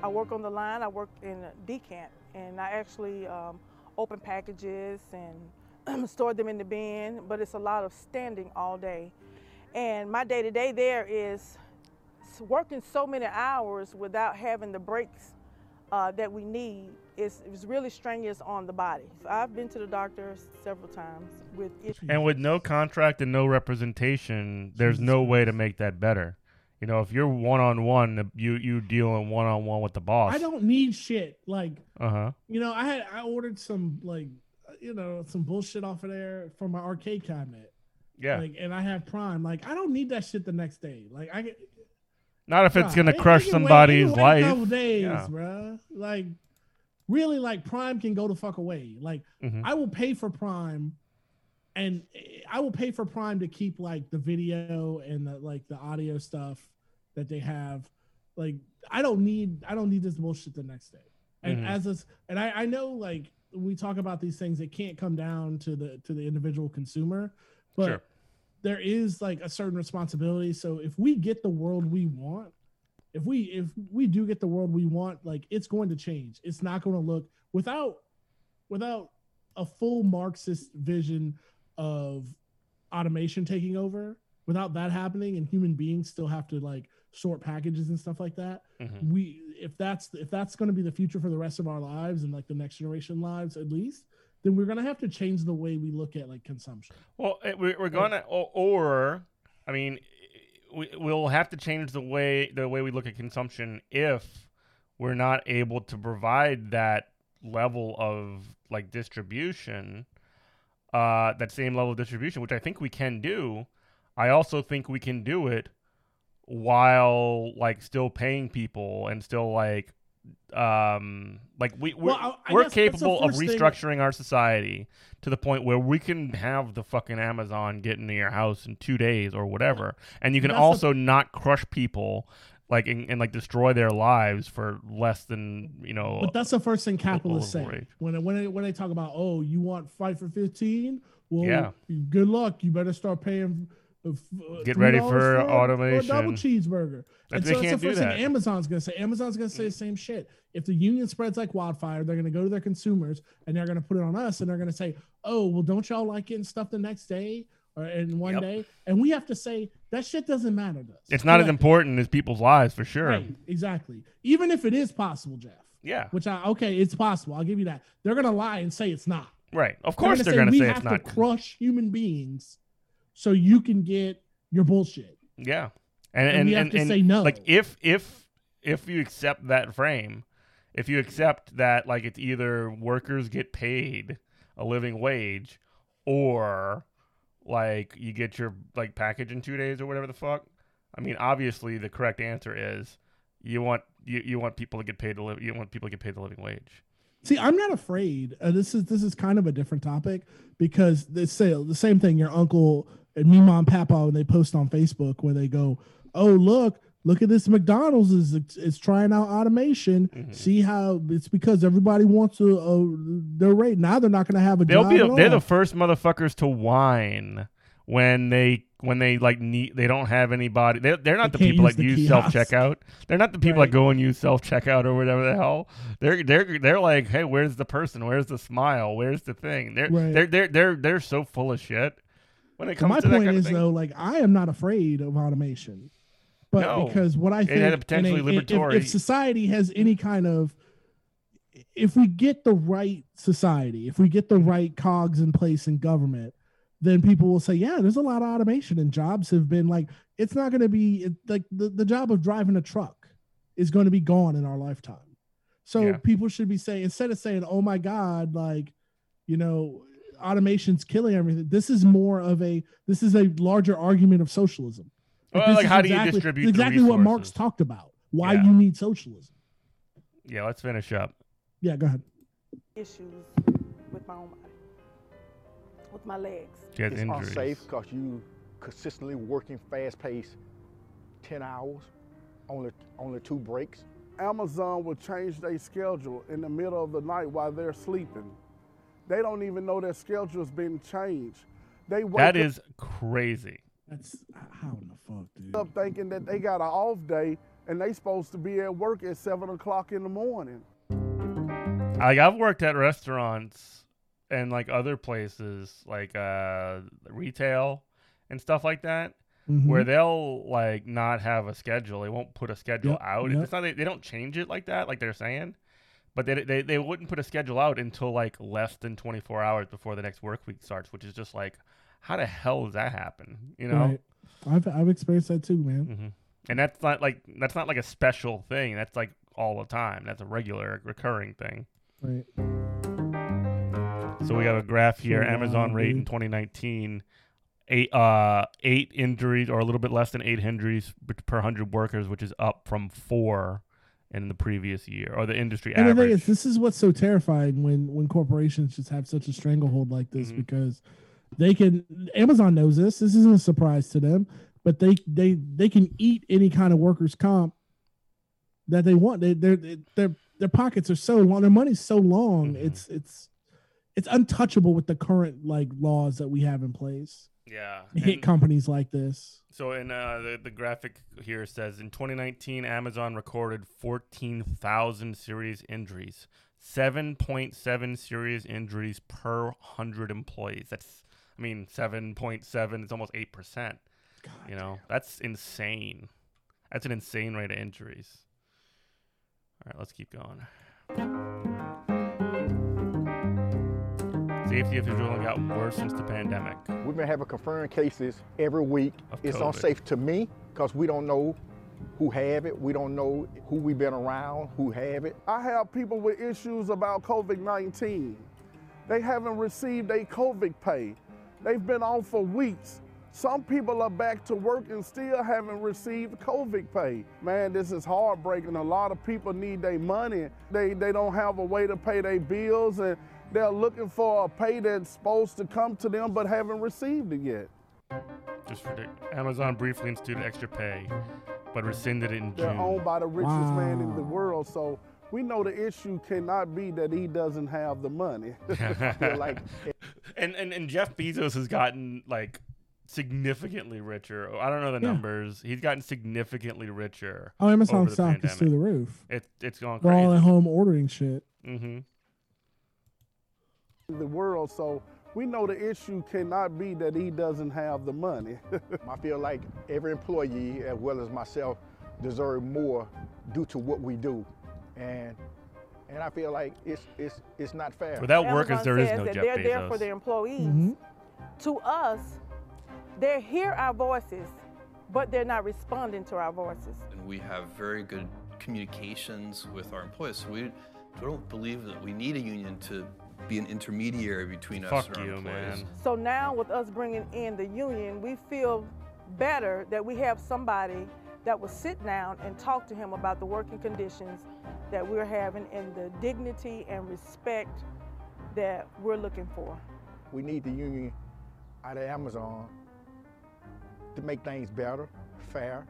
I work on the line. I work in a decant, and I actually um, open packages and [clears throat] store them in the bin. But it's a lot of standing all day, and my day to day there is working so many hours without having the breaks uh, that we need. It's, it's really strenuous on the body. I've been to the doctor several times with issues. And with no contract and no representation, there's no way to make that better. You know, if you're one on one, you you dealing one on one with the boss. I don't need shit. Like, Uh huh. you know, I had I ordered some like, you know, some bullshit off of there for my arcade cabinet. Yeah. Like, and I have Prime. Like, I don't need that shit the next day. Like, I get. Not if it's gonna crush can wait- they somebody's wait life. Couple days, Yeah. bruh. Like, really, like Prime can go the fuck away. Like, Mhm. I will pay for Prime, and I will pay for Prime to keep like the video and the like the audio stuff that they have. Like, I don't need I don't need this bullshit the next day. And Mhm. as a, and I I know like when we talk about these things, it can't come down to the to the individual consumer, but Sure. there is like a certain responsibility. So if we get the world we want, if we if we do get the world we want, like it's going to change. It's not going to look without without a full Marxist vision of automation taking over. Without that happening, and human beings still have to like sort packages and stuff like that. Mhm. We if that's if that's going to be the future for the rest of our lives and like the next generation lives at least, then we're going to have to change the way we look at like consumption. Well, we, we're gonna, or, or I mean, we, we'll have to change the way the way we look at consumption if we're not able to provide that level of like distribution, uh, that same level of distribution, which I think we can do. I also think we can do it while like still paying people and still like um like we we're, Well, I- I we're guess that's the capable of first thing- restructuring our society to the point where we can have the fucking Amazon get into your house in two days or whatever, and you can That's the- also not crush people like and, and like destroy their lives for less than you know. But that's the first thing capitalists say wage. when when they, when they talk about oh you want fight for fifteen well Yeah. good luck you better start paying. Get ready $3 for a- automation. a double cheeseburger. And they so that's can't the do first that. thing Amazon's gonna say. Amazon's gonna say the same shit. If the union spreads like wildfire, they're gonna go to their consumers and they're gonna put it on us and they're gonna say, oh well, don't y'all like getting stuff the next day or in one Yep. day? And we have to say that shit doesn't matter to us. it's not as important as people's lives for sure. Right, exactly. Even if it is possible, Jeff. Yeah, Which I okay, it's possible. I'll give you that. They're gonna lie and say it's not. right. Of course they're gonna gonna we say have it's to not. crush human beings so you can get your bullshit. Yeah, and And and, we have and, to and, say no. Like if if if you accept that frame, if you accept that like it's either workers get paid a living wage, or like you get your like package in two days or whatever the fuck. I mean, obviously the correct answer is you want you, you want people to get paid to live. You want people to get paid the living wage. See, I'm not afraid. Uh, this is this is kind of a different topic because they say the same thing. Your uncle and me, mom, papa, and they post on Facebook where they go, "Oh, look, look at this McDonald's is is trying out automation. Mm-hmm. See how it's because everybody wants to a their rate. Now they're not going to have a They'll job. be at they're the first motherfuckers to whine when they when they like need they don't have anybody. They're they're not They the people use that the use self checkout. They're not the people Right. that go and use self checkout or whatever the hell. They're they're they're like, hey, where's the person? Where's the smile? Where's the thing? They're Right. they're they're they're they're so full of shit. When it comes my to point kind is of thing. though, like I am not afraid of automation, but No. because what I It think had a potentially in- if- liberatory- If, society has any kind of, if we get the right society, if we get the right cogs in place in government, then people will say, yeah, there's a lot of automation and jobs have been like, it's not going to be it, like the, the job of driving a truck is going to be gone in our lifetime. So Yeah. people should be saying instead of saying, "Oh my God," like you know, automation's killing everything. This is more of a this is a larger argument of socialism. Well, like, is how do you exactly- distribute the exactly what Marx talked about? Why Yeah. you need socialism? yeah, let's finish up. Yeah, go ahead. issues with my own body, with my legs. She has it's injuries. unsafe because you consistently working fast paced 10 hours, only only two breaks. Amazon will change their schedule in the middle of the night while they're sleeping. They don't even know their schedule's been changed. They wake That up- crazy. That's how in the fuck, dude. up thinking that they got an off day and they supposed to be at work at seven o'clock in the morning. Like I've worked at restaurants and like other places like uh retail and stuff like that Mhm. where they'll like not have a schedule. They won't put a schedule Yep, out. yep. It's not they, they don't change it like that like they're saying. But they, they they wouldn't put a schedule out until like less than 24 hours before the next work week starts, which is just like how the hell does that happen? You know? Right. I've I've experienced that too, man. hmm And that's not like that's not like a special thing. That's like all the time. That's a regular recurring thing. Right. So we have a graph here. Amazon rate in dude. 2019, eight uh eight injuries or a little bit less than eight injuries per hundred workers, which is up from four in the previous year or the industry And the thing is, this is what's so terrifying when when corporations just have such a stranglehold like this Mhm. because they can. Amazon knows this. This isn't a surprise to them, but they they they can eat any kind of workers' comp that they want. They their their their pockets are so long. Their money's so long. Mhm. It's it's it's untouchable with the current like laws that we have in place. Yeah. Hit and- companies like this. So in uh, the the graphic here says in 2019, Amazon recorded 14,000 serious injuries, 7.7 serious injuries per hundred employees. That's, I mean, 7.7 it's almost eight percent. You know, that's insane. That's an insane rate of injuries. All right, let's keep going. Safety officials only got worse since the pandemic. We've been having confirmed cases every week. Of it's COVID. unsafe to me because we don't know who have it. We don't know who we've been around, who have it. I have people with issues about COVID 19. They haven't received a COVID pay. They've been off for weeks. Some people are back to work and still haven't received COVID pay. Man, this is heartbreaking. A lot of people need their money. They, they don't have a way to pay their bills and they're looking for a pay that's supposed to come to them but haven't received it yet. Just ridiculous. Amazon briefly instituted extra pay, but rescinded it in They're June. owned by the richest man in the world. So we know the issue cannot be that he doesn't have the money. [laughs] Like [laughs] and, and and Jeff Bezos has gotten like significantly richer. I don't know the Yeah. numbers. He's gotten significantly richer. Oh, Amazon over the stock is through the roof. It it's gone We're all at home ordering shit. Mm-hmm. The world. So we know the issue cannot be that he doesn't have the money. [laughs] I feel like every employee, as well as myself, deserve more due to what we do, and and I feel like it's it's it's not fair. Without workers, Amazon there is no that Jeff they're Bezos. there for their employees. Mhm. To us, they hear our voices, but they're not responding to our voices. And we have very good communications with our employees. So we don't believe that we need a union to be an intermediary between us and our you, employees. man. So now, with us bringing in the union, we feel better that we have somebody that will sit down and talk to him about the working conditions that we're having and the dignity and respect that we're looking for. we need the union out of Amazon to make things better, fair.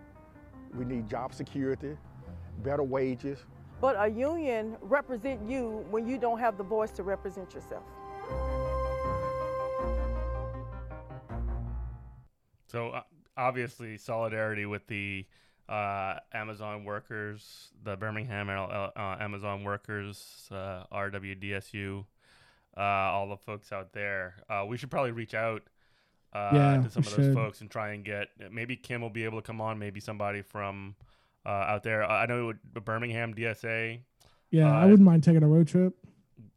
We need job security, better wages. But a union represent you when you don't have the voice to represent yourself. So uh, obviously, solidarity with the uh, Amazon workers, the Birmingham uh, uh, Amazon workers, uh, RWDSU, uh, all the folks out there. Uh, we should probably reach out uh, Yeah, to some of those should. folks and try and get maybe Kim will be able to come on, maybe somebody from uh, out there. I know it- would Birmingham DSA. Yeah, I Uh, wouldn't mind taking a road trip.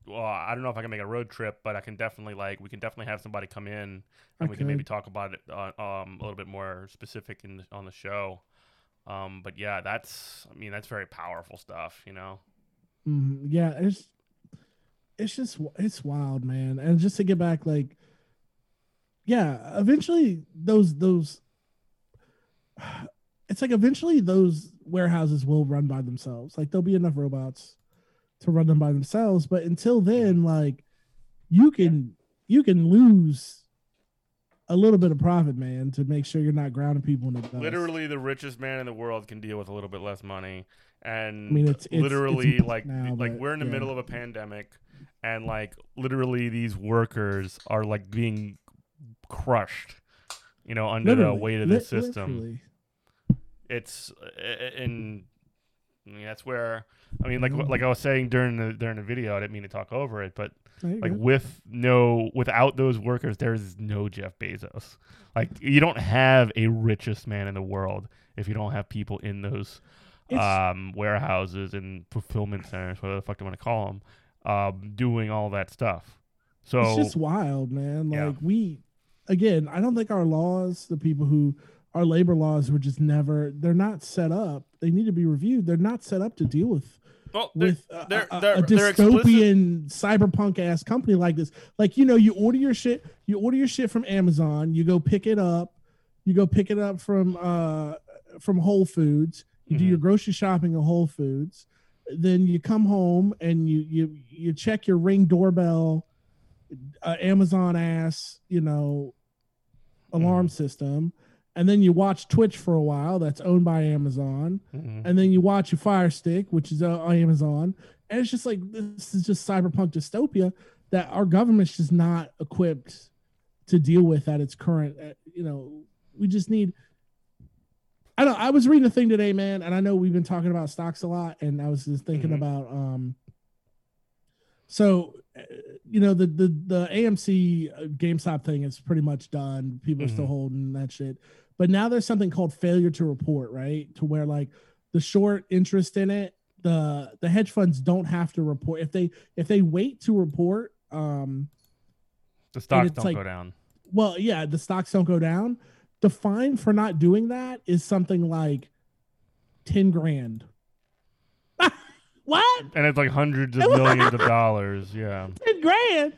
Well, I don't know if I can make a road trip, but I can definitely like we can definitely have somebody come in I and we can maybe talk about it uh, um, a little bit more specific in on the show. Um, but yeah, that's I mean that's very powerful stuff, you know. Mhm. Yeah, it's it's just it's wild, man. And just to get back, like, yeah, eventually those those [sighs] it's like eventually those warehouses will run by themselves. Like there'll be enough robots to run them by themselves. But until then, like you can you can lose a little bit of profit, man, to make sure you're not grounding people in the dust. Literally, the richest man in the world can deal with a little bit less money, and I mean, it's- it's- literally it's like now, like but we're in the yeah. middle of a pandemic, and like literally these workers are like being crushed, you know, under the weight of the lit- system. literally. It's uh, and I mean, that's where I mean, like like I was saying during the during the video, I didn't mean to talk over it, but like go. with no without those workers there is no jeff bezos like you don't have a richest man in the world if you don't have people in those um warehouses and fulfillment centers whatever the fuck you want to call them um doing all that stuff so it's just wild, man. Like Yeah. we, again, I don't think our laws, the people who our labor laws were just never. They're not set up. They need to be reviewed. They're not set up to deal with well, they're- with a, they're- they're- a dystopian cyberpunk ass company like this. Like you know, you order your shit, you order your shit from Amazon, you go pick it up, you go pick it up from uh from Whole Foods, you do Mhm. your grocery shopping at Whole Foods, then you come home and you you you check your ring doorbell, uh, Amazon ass, you know, alarm system. And then you watch Twitch for a while. That's owned by Amazon Mhm. and then you watch your Fire Stick, which is uh, on Amazon, and it's just like this is just cyberpunk dystopia that our government's just not equipped to deal with at its current. uh, You know, we just need. I don't. I was reading a thing today, man, and I know we've been talking about stocks a lot, and I was just thinking Mhm. about. um So, uh, you know, the the the AMC GameStop thing is pretty much done. People are still Mhm. holding that shit. But now there's something called failure to report, right? To where like the short interest in it, the the hedge funds don't have to report if they if they wait to report. Um, the stocks don't like- go down well, yeah, the stocks don't go down. The fine for not doing that is something like ten grand. [laughs] what? and it's like hundreds of [laughs] millions [laughs] of dollars yeah Ten grand?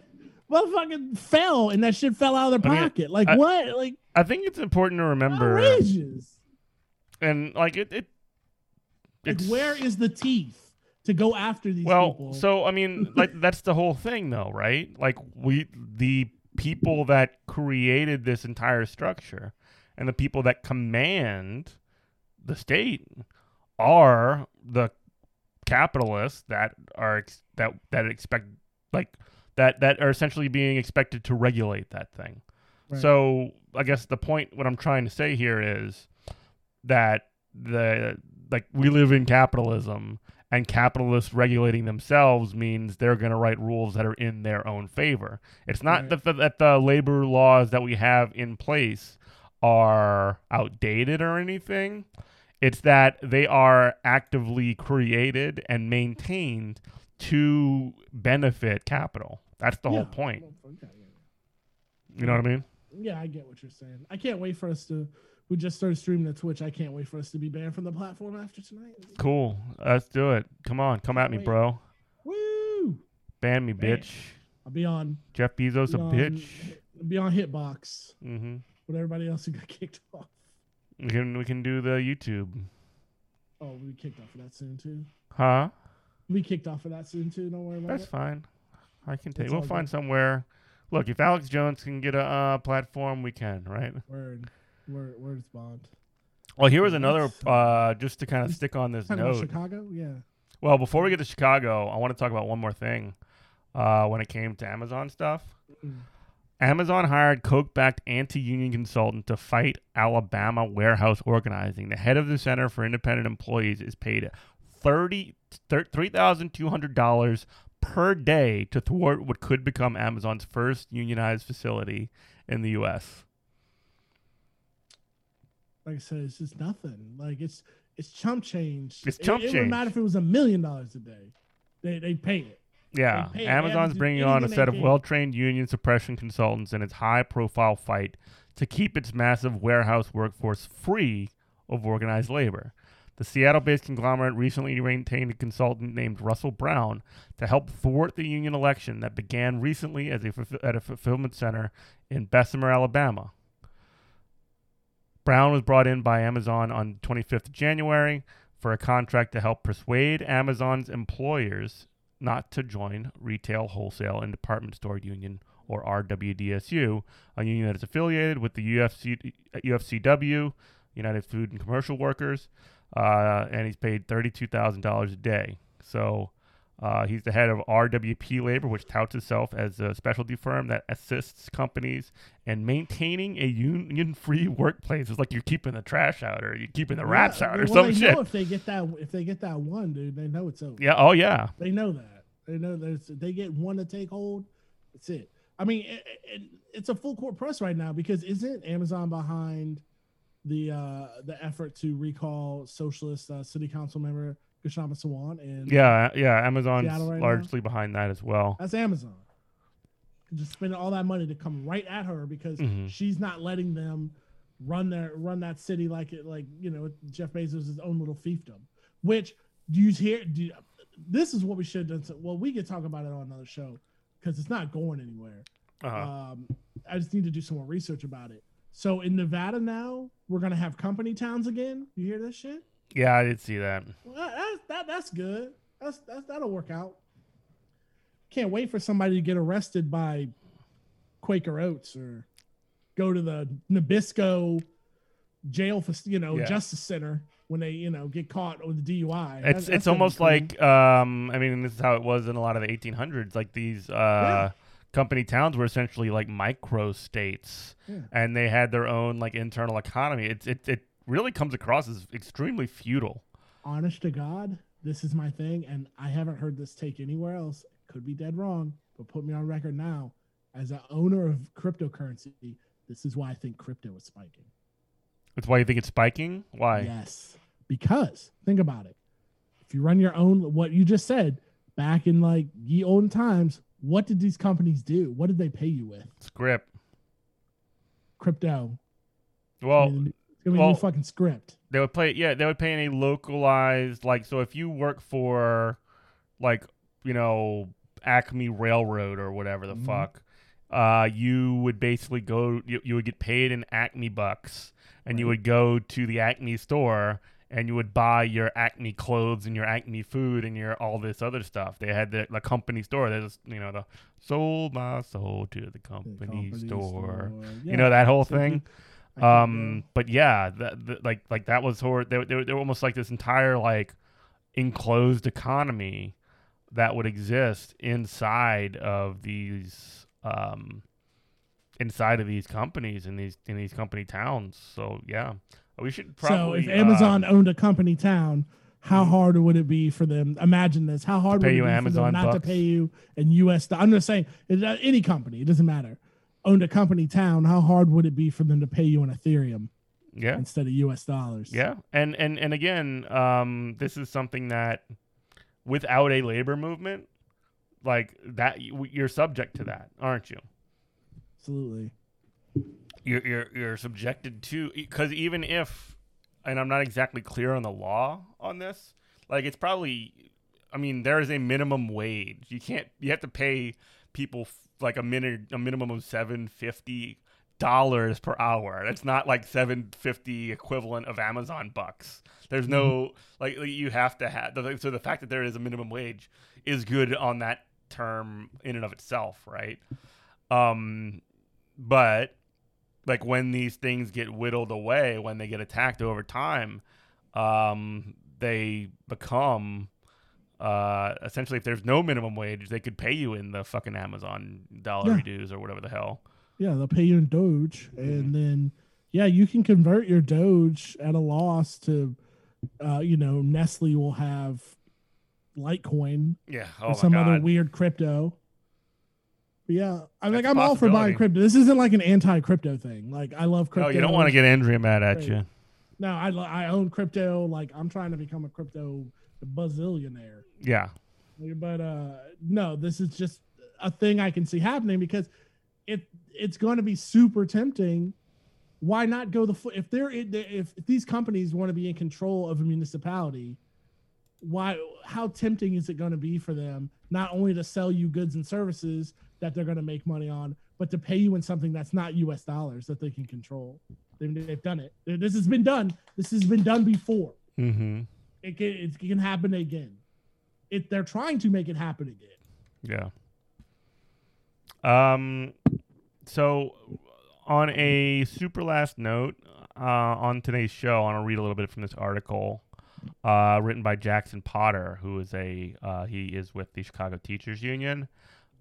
Motherfucking fell, and that shit fell out of their I mean, pocket. like I- what? Like i think it's important to remember outrageous. and like it, it Like where is the teeth to go after these well people? so i mean [laughs] like that's the whole thing though right like we the people that created this entire structure and the people that command the state are the capitalists that are ex- that that expect like that that are essentially being expected to regulate that thing Right. so i guess the point what i'm trying to say here is that the like we live in capitalism and capitalists regulating themselves means they're going to write rules that are in their own favor it's not Right. that, the, that the labor laws that we have in place are outdated or anything it's that they are actively created and maintained to benefit capital that's the whole point Okay, you know what i mean Yeah, I get what you're saying. I can't wait for us to. We just started streaming to Twitch. I can't wait for us to be banned from the platform after tonight. cool let's do it come on come at me Wait. bro Woo! ban me Ban. bitch I'll be on. jeff bezos a on- bitch Be on Hitbox mm-hmm with everybody else who [laughs] got kicked off. we can we can do the youtube Oh, we kicked off of that soon too. huh We kicked off of that soon too. Don't worry about that. That's it. fine. I can take. It's We'll find good. somewhere. Look, if Alex Jones can get a uh, platform, we can, right? Word, word, word is bond. Well, here was another. [laughs] Uh, just to kind of stick on this note. Chicago, yeah. Well, before we get to Chicago, I want to talk about one more thing. Uh, when it came to Amazon stuff, Mm. Amazon hired Koch-backed anti-union consultant to fight Alabama warehouse organizing. The head of the Center for Independent Employees is paid thirty three thousand two hundred dollars per day to thwart what could become Amazon's first unionized facility in the U.S. Like I said, it's just nothing. Like it's it's chump change. It's It- chump it, wouldn't change. matter if it was a million dollars a day. They they pay it. Yeah, pay- they have to Amazon's bringing on a set of well-trained union suppression consultants in its high-profile fight to keep its massive warehouse workforce free of organized labor. The Seattle-based conglomerate recently retained a consultant named Russell Brown to help thwart the union election that began recently a at a fulfillment center in Bessemer, Alabama. Brown was brought in by Amazon on 25th of January for a contract to help persuade Amazon's employers not to join retail, wholesale, and department store union or RWDSU, a union that is affiliated with the UFC, UFCW, United Food and Commercial Workers, uh, and he's paid $32,000 a day. So uh, he's the head of RWP Labor, which touts itself as a specialty firm that assists companies in maintaining a union-free [laughs] workplace. It's like you're keeping the trash out, or you're keeping the rats out, or well, some they shit. Know if they get that, if they get that one, dude, they know it's over. Yeah. Oh yeah. They know that. They know there's. They get one to take hold. That's it. I mean, it, it, it's a full court press right now because isn't Amazon behind the uh the effort to recall socialist uh, city council member Kshama Sawant and yeah, yeah, Amazon's right largely behind that as well. That's Amazon. Just spending all that money to come right at her because Mhm. she's not letting them run their run that city like it like you know Jeff Bezos' own little fiefdom. Which do you hear? Do you, this is what we should have done. Well, we could talk about it on another show because it's not going anywhere. Uh-huh. Um, I just need to do some more research about it. So in Nevada now, we're gonna have company towns again. You hear this shit? Yeah, I did see that. Well, that, that that's good. That's, that's that'll work out. Can't wait for somebody to get arrested by Quaker Oats or go to the Nabisco jail for you know Yeah. justice center when they you know get caught with the DUI. It's that's it's almost like um I mean this is how it was in a lot of the 1800s like these uh company towns were essentially like micro states Yeah. and they had their own like internal economy. It's it it really comes across as extremely feudal. honest to God, this is my thing, and I haven't heard this take anywhere else. Could be dead wrong, but put me on record now. As an owner of cryptocurrency, this is why I think crypto is spiking. That's why you think it's spiking? Why? Yes, because think about it. If you run your own, what you just said back in like ye old times, what did these companies do? What did they pay you with? Script. Crypto. Well, It's gonna be, it's gonna be well, new fucking script. They would play, yeah. They would pay in a localized, like, so if you work for, like, you know, Acme Railroad or whatever the Mhm. fuck, uh, you would basically go, you, you would get paid in Acme bucks, and you would go to the Acme store and you would buy your Acme clothes and your Acme food and your all this other stuff. They had the, the company store. There's, you know, the sold my soul to the company, company store. store. You know that whole thing. Um, but yeah, that, like like that was hor- they, they, they were almost like this entire like enclosed economy that would exist inside of these um inside of these companies in these in these company towns. So yeah, we should probably so if Amazon um, owned a company town, how hard would it be for them? Imagine this: how hard would it you be for them not to pay you in U.S. I'm just saying, uh, any company, it doesn't matter, owned a company town. How hard would it be for them to pay you in Ethereum yeah instead of U.S. dollars? Yeah, and and and again, um, this is something that without a labor movement, like that, you're subject to that, aren't you? absolutely. You're you're you're subjected to because even if, and I'm not exactly clear on the law on this, like it's probably, I mean, there is a minimum wage. You can't. You have to pay people f- like a minute a minimum of seven fifty dollars per hour. That's not like seven fifty equivalent of Amazon bucks. There's no like like, you have to have the- so the fact that there is a minimum wage is good on that term in and of itself, right? Um, but like when these things get whittled away, when they get attacked over time, um, they become uh, essentially if there's no minimum wage, they could pay you in the fucking Amazon dollar Yeah. dues or whatever the hell. Yeah, they'll pay you in Doge, Mm-hmm. and then yeah, you can convert your Doge at a loss to, uh, you know, Nestle will have Litecoin Yeah. or Oh my some other weird crypto. But yeah, I'm like That's I'm all for buying crypto. This isn't like an anti-crypto thing. Like I love crypto. Oh, you don't want to get Andrea mad at you. No, I I own crypto. Like I'm trying to become a crypto bazillionaire. Yeah. But uh no, this is just a thing I can see happening because it it's going to be super tempting. Why not go the if they're if, if these companies want to be in control of a municipality? Why? How tempting is it going to be for them not only to sell you goods and services that they're going to make money on, but to pay you in something that's not U.S. dollars that they can control? They've, they've done it. This has been done. This has been done before. Mm-hmm. It can, it can happen again. It they're trying to make it happen again. Yeah. Um. so, on a super last note, uh, on today's show, I want to read a little bit from this article uh, written by Jackson Potter, who is a uh, he is with the Chicago Teachers Union.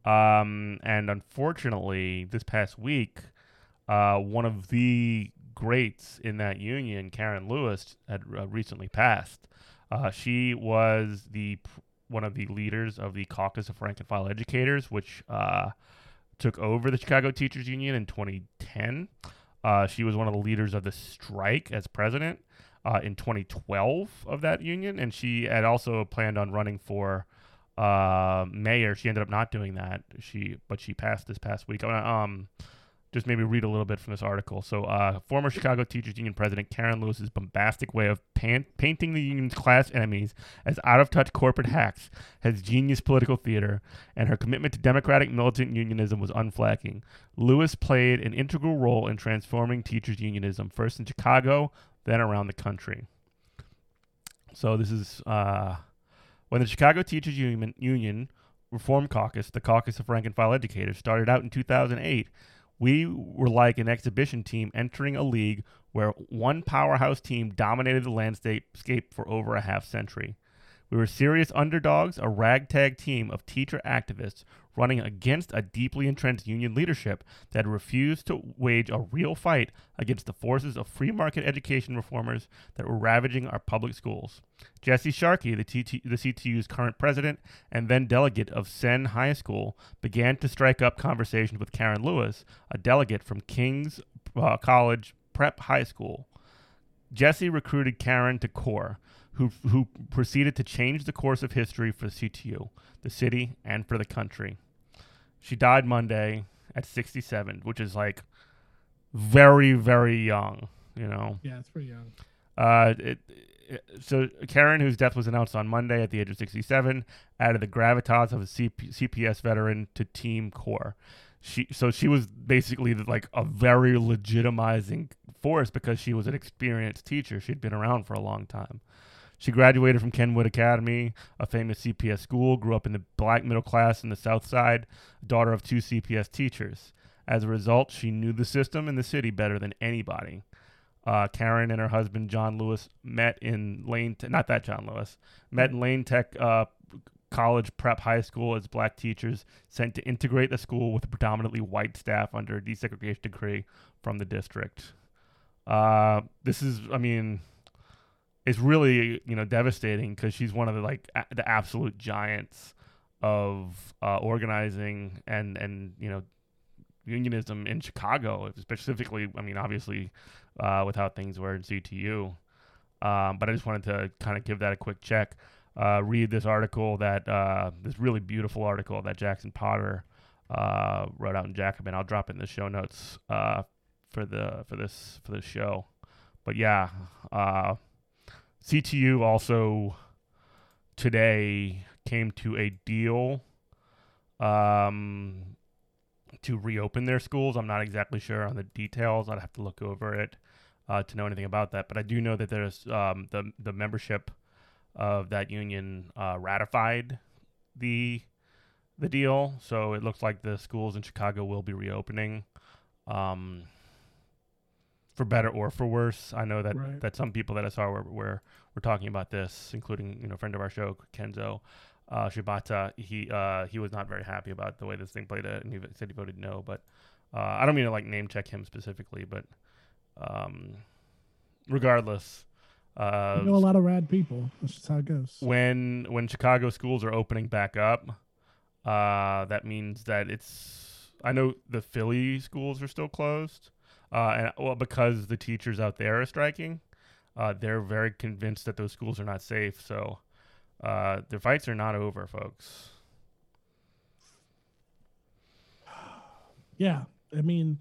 Um, and unfortunately, this past week, uh, one of the greats in that union, Karen Lewis, had uh, recently passed. Uh, she was the one of the leaders of the Caucus of Rank and File Educators, which uh, took over the Chicago Teachers Union in 2010. Uh, she was one of the leaders of the strike as president uh, in 2012 of that union, and she had also planned on running for uh, mayor. She ended up not doing that. She but she passed this past week. i'm going Um, just maybe read a little bit from this article. So, uh, former Chicago Teachers Union President Karen Lewis's bombastic way of pan- painting the union's class enemies as out of touch corporate hacks has genius political theater, and her commitment to democratic militant unionism was unflagging. Lewis played an integral role in transforming teachers' unionism, first in Chicago, then around the country. So, this is uh, when the Chicago Teachers Union, Reform Caucus, the caucus of rank and file educators, started out in 2008 we were like an exhibition team entering a league where one powerhouse team dominated the landscape for over a half century. We were serious underdogs, a ragtag team of teacher activists running against a deeply entrenched union leadership that refused to wage a real fight against the forces of free market education reformers that were ravaging our public schools. Jesse Sharkey, the, TT, the CTU's current president and then delegate of Senn High School, began to strike up conversations with Karen Lewis, a delegate from King's uh, College Prep High School. Jesse recruited Karen to CORE, who, who proceeded to change the course of history for the CTU, the city, and for the country. She died Monday at 67, which is like very, very young, you know? Yeah, it's pretty young. Uh, it, it, so Karen, whose death was announced on Monday at the age of 67, added the gravitas of a CP, CPS veteran to Team Core. She so she was basically like a very legitimizing force because she was an experienced teacher. She'd been around for a long time. She graduated from Kenwood Academy, a famous CPS school, grew up in the black middle class in the South Side, daughter of two CPS teachers. As a result, she knew the system and the city better than anybody. Uh, Karen and her husband John Lewis met in Lane, Te- not that John Lewis, met in Lane Tech uh, College Prep High School as black teachers sent to integrate the school with a predominantly white staff under a desegregation decree from the district. Uh, this is, I mean, it's really you know devastating because she's one of the like a- the absolute giants of uh, organizing and and you know unionism in Chicago specifically. I mean, obviously uh, with how things were in CTU, um, but I just wanted to kind of give that a quick check. Uh, read this article that uh, this really beautiful article that Jackson Potter uh, wrote out in Jacobin. I'll drop it in the show notes uh, for the for this for this show. But yeah, uh, CTU also today came to a deal um, to reopen their schools. I'm not exactly sure on the details. I'd have to look over it uh, to know anything about that. But I do know that there's um, the the membership of that union uh, ratified the the deal, so it looks like the schools in Chicago will be reopening. Um, for better or for worse. I know that, Right. that some people that I saw were, were were talking about this, including you know friend of our show Kenzo uh, Shibata. He uh, he was not very happy about the way this thing played out, and he said he voted no. But uh, I don't mean to like name check him specifically, but um, regardless, uh, You know a lot of rad people. That's just how it goes. when when Chicago schools are opening back up, uh, that means that it's. I know the Philly schools are still closed, uh, and well because the teachers out there are striking, uh, they're very convinced that those schools are not safe. So uh, the fights are not over, folks. [sighs] Yeah, I mean,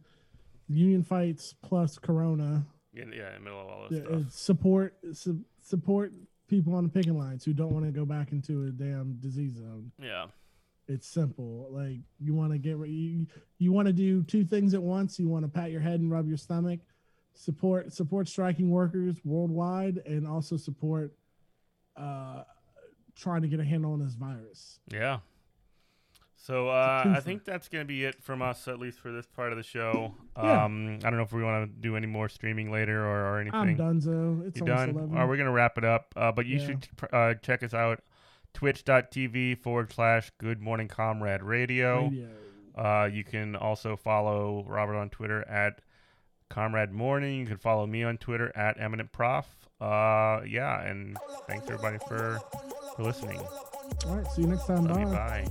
union fights plus Corona. Yeah, yeah, in the middle of all this stuff. support su- support people on the picking lines who don't want to go back into a damn disease zone. Yeah, It's simple. Like you want to get you, you want to do two things at once. You want to pat your head and rub your stomach. Support support striking workers worldwide, and also support uh, trying to get a handle on this virus. yeah. So uh, I think that's gonna be it from us, at least for this part of the show. Yeah. Um, I don't know if we want to do any more streaming later or, or anything. I'm done, so it's You almost done? 11. Are we gonna wrap it up? Uh, but you Yeah. should uh, check us out, twitch.tv forward slash Good Morning Comrade Radio. Radio. Uh, you can also follow Robert on Twitter at Comrade Morning. You can follow me on Twitter at Eminent Prof. Uh, yeah, and thanks everybody for for listening. All right, see you next time. Love you. Bye.